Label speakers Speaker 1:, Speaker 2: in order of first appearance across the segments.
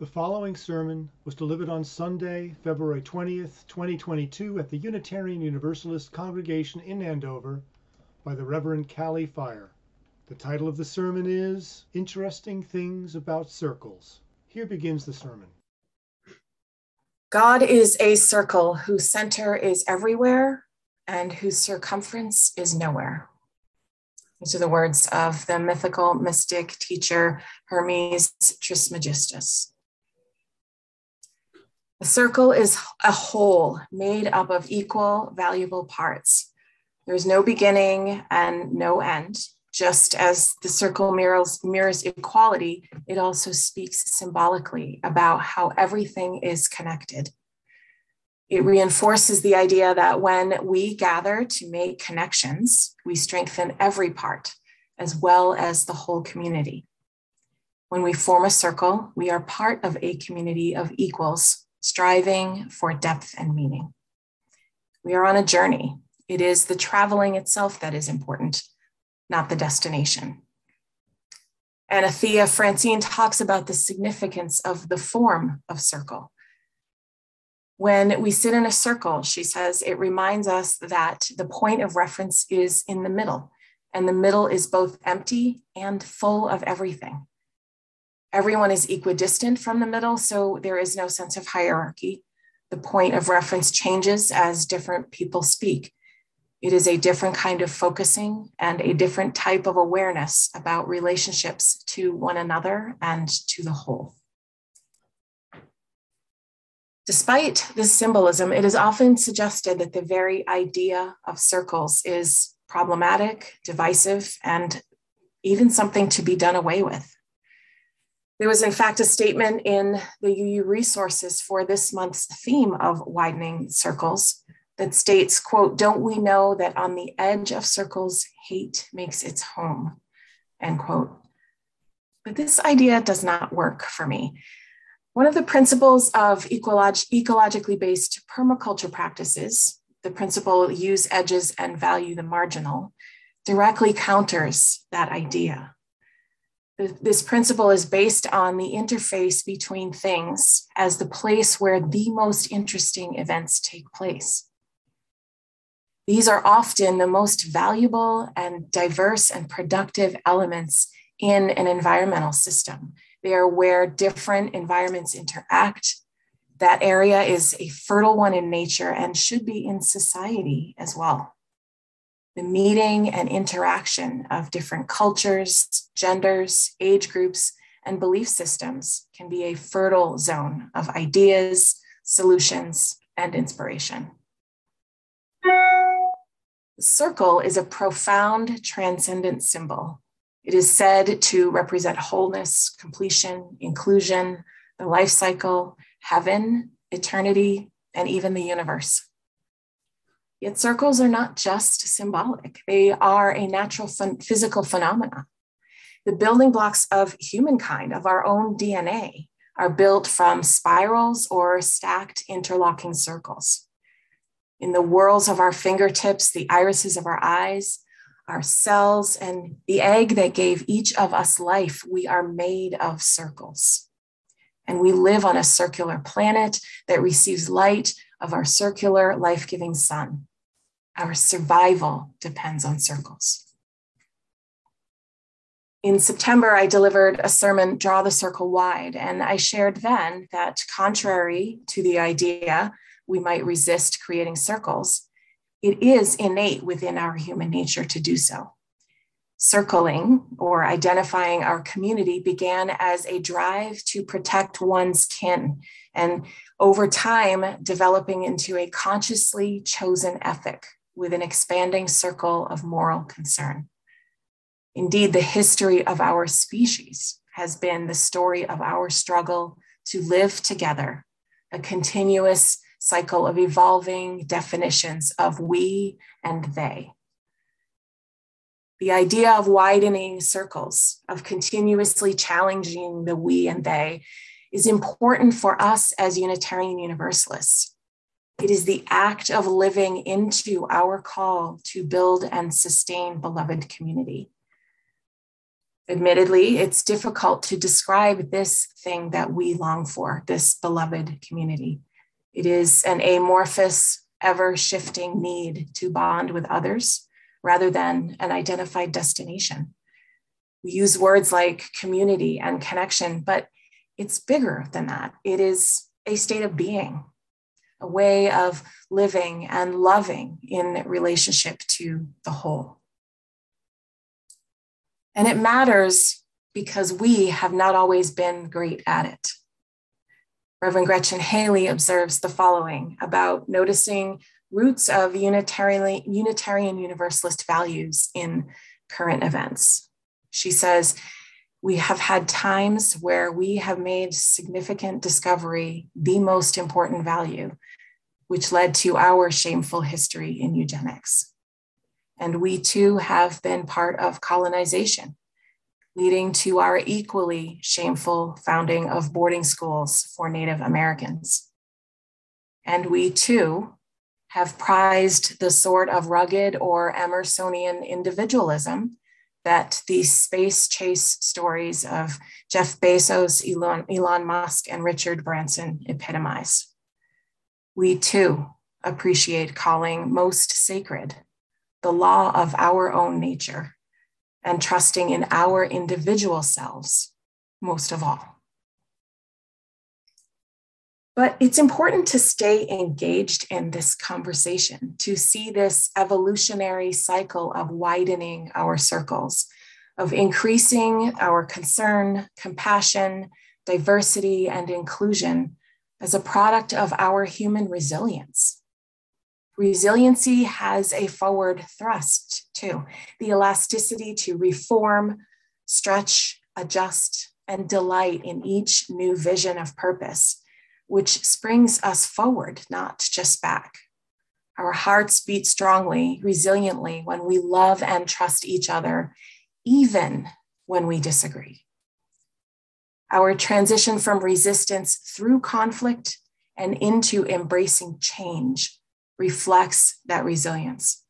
Speaker 1: The following sermon was delivered on Sunday, February 20th, 2022, at the Unitarian Universalist Congregation in Andover by the Reverend Kali Fyre. The title of the sermon is Interesting Things About Circles. Here begins the sermon.
Speaker 2: God is a circle whose center is everywhere and whose circumference is nowhere. These are the words of the mythical mystic teacher Hermes Trismegistus. A circle is a whole made up of equal, valuable parts. There's no beginning and no end. Just as the circle mirrors, mirrors equality, it also speaks symbolically about how everything is connected. It reinforces the idea that when we gather to make connections, we strengthen every part as well as the whole community. When we form a circle, we are part of a community of equals striving for depth and meaning. We are on a journey. It is the traveling itself that is important, not the destination. Anathea Francine talks about the significance of the form of circle. When we sit in a circle, she says, it reminds us that the point of reference is in the middle, and the middle is both empty and full of everything. Everyone is equidistant from the middle, so there is no sense of hierarchy. The point of reference changes as different people speak. It is a different kind of focusing and a different type of awareness about relationships to one another and to the whole. Despite this symbolism, it is often suggested that the very idea of circles is problematic, divisive, and even something to be done away with. There was, in fact, a statement in the UU resources for this month's theme of widening circles that states, quote, don't we know that on the edge of circles, hate makes its home, end quote. But this idea does not work for me. One of the principles of ecolog- ecologically based permaculture practices, the principle use edges and value the marginal, directly counters that idea. This principle is based on the interface between things as the place where the most interesting events take place. These are often the most valuable and diverse and productive elements in an environmental system. They are where different environments interact. That area is a fertile one in nature and should be in society as well the meeting and interaction of different cultures, genders, age groups, and belief systems can be a fertile zone of ideas, solutions, and inspiration. The circle is a profound transcendent symbol. It is said to represent wholeness, completion, inclusion, the life cycle, heaven, eternity, and even the universe. Yet circles are not just symbolic, they are a natural physical phenomena. The building blocks of humankind, of our own DNA, are built from spirals or stacked interlocking circles. In the whorls of our fingertips, the irises of our eyes, our cells, and the egg that gave each of us life, we are made of circles. And we live on a circular planet that receives light of our circular life giving sun. Our survival depends on circles. In September, I delivered a sermon, Draw the Circle Wide, and I shared then that, contrary to the idea we might resist creating circles, it is innate within our human nature to do so. Circling or identifying our community began as a drive to protect one's kin, and over time, developing into a consciously chosen ethic with an expanding circle of moral concern. Indeed, the history of our species has been the story of our struggle to live together, a continuous cycle of evolving definitions of we and they. The idea of widening circles, of continuously challenging the we and they, is important for us as Unitarian Universalists it is the act of living into our call to build and sustain beloved community. Admittedly, it's difficult to describe this thing that we long for, this beloved community. It is an amorphous, ever shifting need to bond with others rather than an identified destination. We use words like community and connection, but it's bigger than that. It is a state of being, a way of living and loving in relationship to the whole. And it matters because we have not always been great at it. Reverend Gretchen Haley observes the following about noticing roots of Unitarian, Universalist values in current events. She says, We have had times where we have made significant discovery the most important value, which led to our shameful history in eugenics. And we too have been part of colonization, leading to our equally shameful founding of boarding schools for Native Americans. And we too have prized the sort of rugged or Emersonian individualism that the space chase stories of Jeff Bezos, Elon, Elon Musk, and Richard Branson epitomize. We too appreciate calling most sacred the law of our own nature and trusting in our individual selves most of all. But it's important to stay engaged in this conversation, to see this evolutionary cycle of widening our circles, of increasing our concern, compassion, diversity, and inclusion as a product of our human resilience. Resiliency has a forward thrust too, the elasticity to reform, stretch, adjust, and delight in each new vision of purpose, which springs us forward, not just back. Our hearts beat strongly, resiliently when we love and trust each other, even when we disagree. Our transition from resistance through conflict and into embracing change reflects that resilience.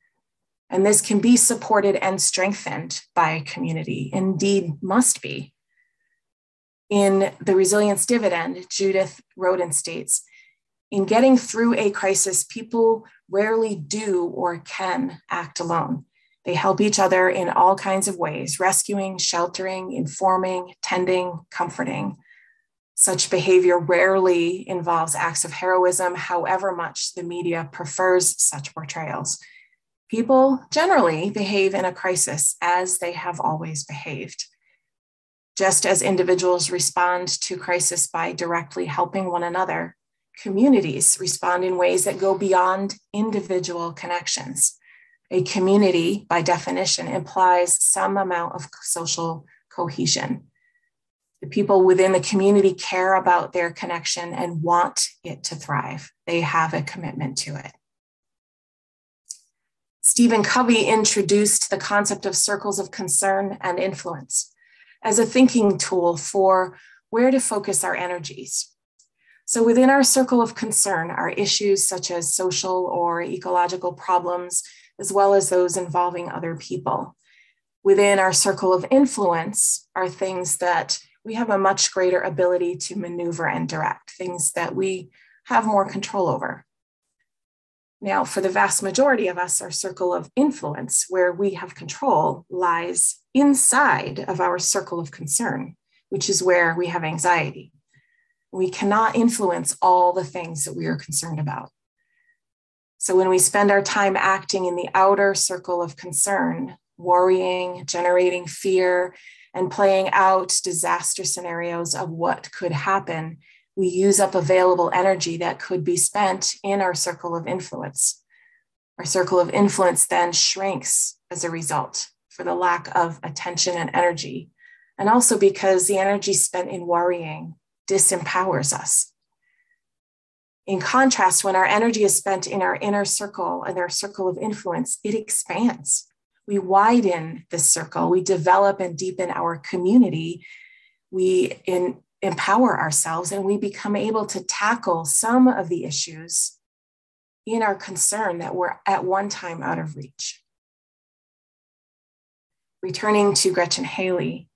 Speaker 2: And this can be supported and strengthened by community, indeed, must be. In The Resilience Dividend, Judith Rodin states In getting through a crisis, people rarely do or can act alone. They help each other in all kinds of ways rescuing, sheltering, informing, tending, comforting. Such behavior rarely involves acts of heroism, however much the media prefers such portrayals. People generally behave in a crisis as they have always behaved. Just as individuals respond to crisis by directly helping one another, communities respond in ways that go beyond individual connections. A community, by definition, implies some amount of social cohesion. The people within the community care about their connection and want it to thrive. They have a commitment to it. Stephen Covey introduced the concept of circles of concern and influence as a thinking tool for where to focus our energies. So, within our circle of concern are issues such as social or ecological problems, as well as those involving other people. Within our circle of influence are things that we have a much greater ability to maneuver and direct, things that we have more control over. Now, for the vast majority of us, our circle of influence, where we have control, lies inside of our circle of concern, which is where we have anxiety. We cannot influence all the things that we are concerned about. So, when we spend our time acting in the outer circle of concern, worrying, generating fear, and playing out disaster scenarios of what could happen, we use up available energy that could be spent in our circle of influence. Our circle of influence then shrinks as a result for the lack of attention and energy, and also because the energy spent in worrying disempowers us. In contrast, when our energy is spent in our inner circle and our circle of influence, it expands we widen this circle, we develop and deepen our community, we in, empower ourselves, and we become able to tackle some of the issues in our concern that were at one time out of reach. Returning to Gretchen Haley,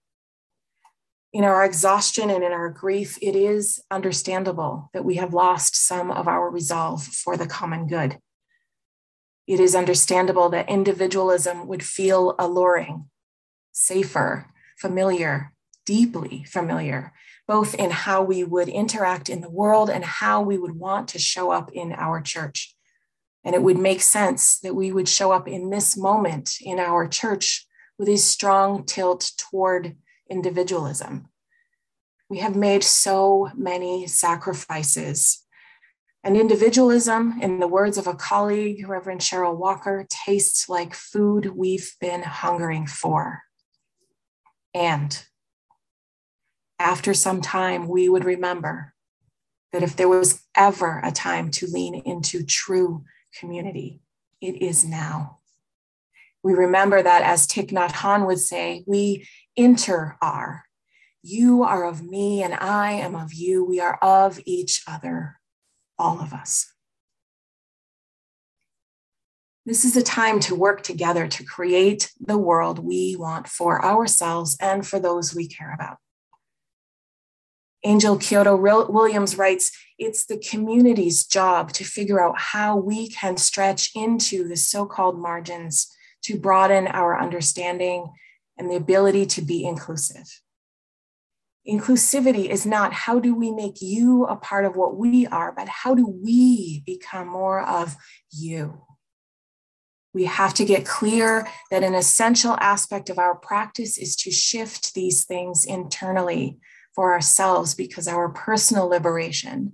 Speaker 2: In our exhaustion and in our grief, it is understandable that we have lost some of our resolve for the common good. It is understandable that individualism would feel alluring, safer, familiar, deeply familiar, both in how we would interact in the world and how we would want to show up in our church. And it would make sense that we would show up in this moment in our church with a strong tilt toward individualism. We have made so many sacrifices. And individualism, in the words of a colleague, Reverend Cheryl Walker, tastes like food we've been hungering for. And after some time, we would remember that if there was ever a time to lean into true community, it is now. We remember that, as Thich Nhat Hanh would say, we inter are. You are of me, and I am of you. We are of each other, all of us. This is a time to work together to create the world we want for ourselves and for those we care about. Angel Kyodo Williams writes It's the community's job to figure out how we can stretch into the so called margins to broaden our understanding and the ability to be inclusive. Inclusivity is not how do we make you a part of what we are, but how do we become more of you? We have to get clear that an essential aspect of our practice is to shift these things internally for ourselves because our personal liberation,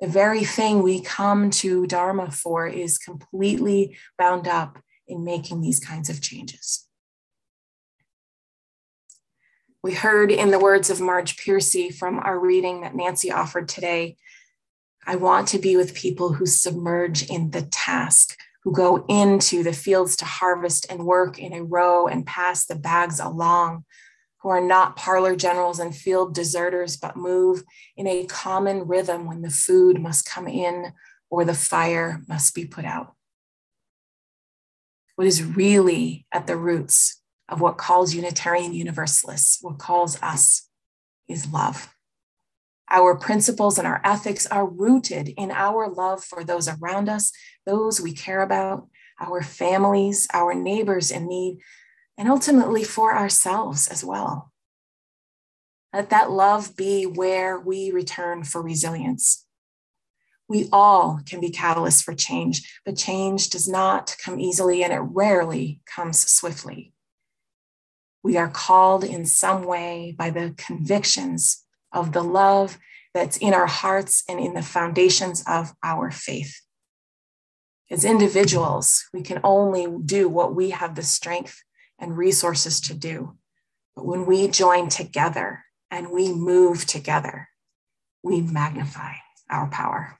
Speaker 2: the very thing we come to Dharma for, is completely bound up in making these kinds of changes. We heard in the words of Marge Piercy from our reading that Nancy offered today I want to be with people who submerge in the task, who go into the fields to harvest and work in a row and pass the bags along, who are not parlor generals and field deserters, but move in a common rhythm when the food must come in or the fire must be put out. What is really at the roots of what calls Unitarian Universalists, what calls us, is love. Our principles and our ethics are rooted in our love for those around us, those we care about, our families, our neighbors in need, and ultimately for ourselves as well. Let that love be where we return for resilience. We all can be catalysts for change, but change does not come easily and it rarely comes swiftly. We are called in some way by the convictions of the love that's in our hearts and in the foundations of our faith. As individuals, we can only do what we have the strength and resources to do. But when we join together and we move together, we magnify our power.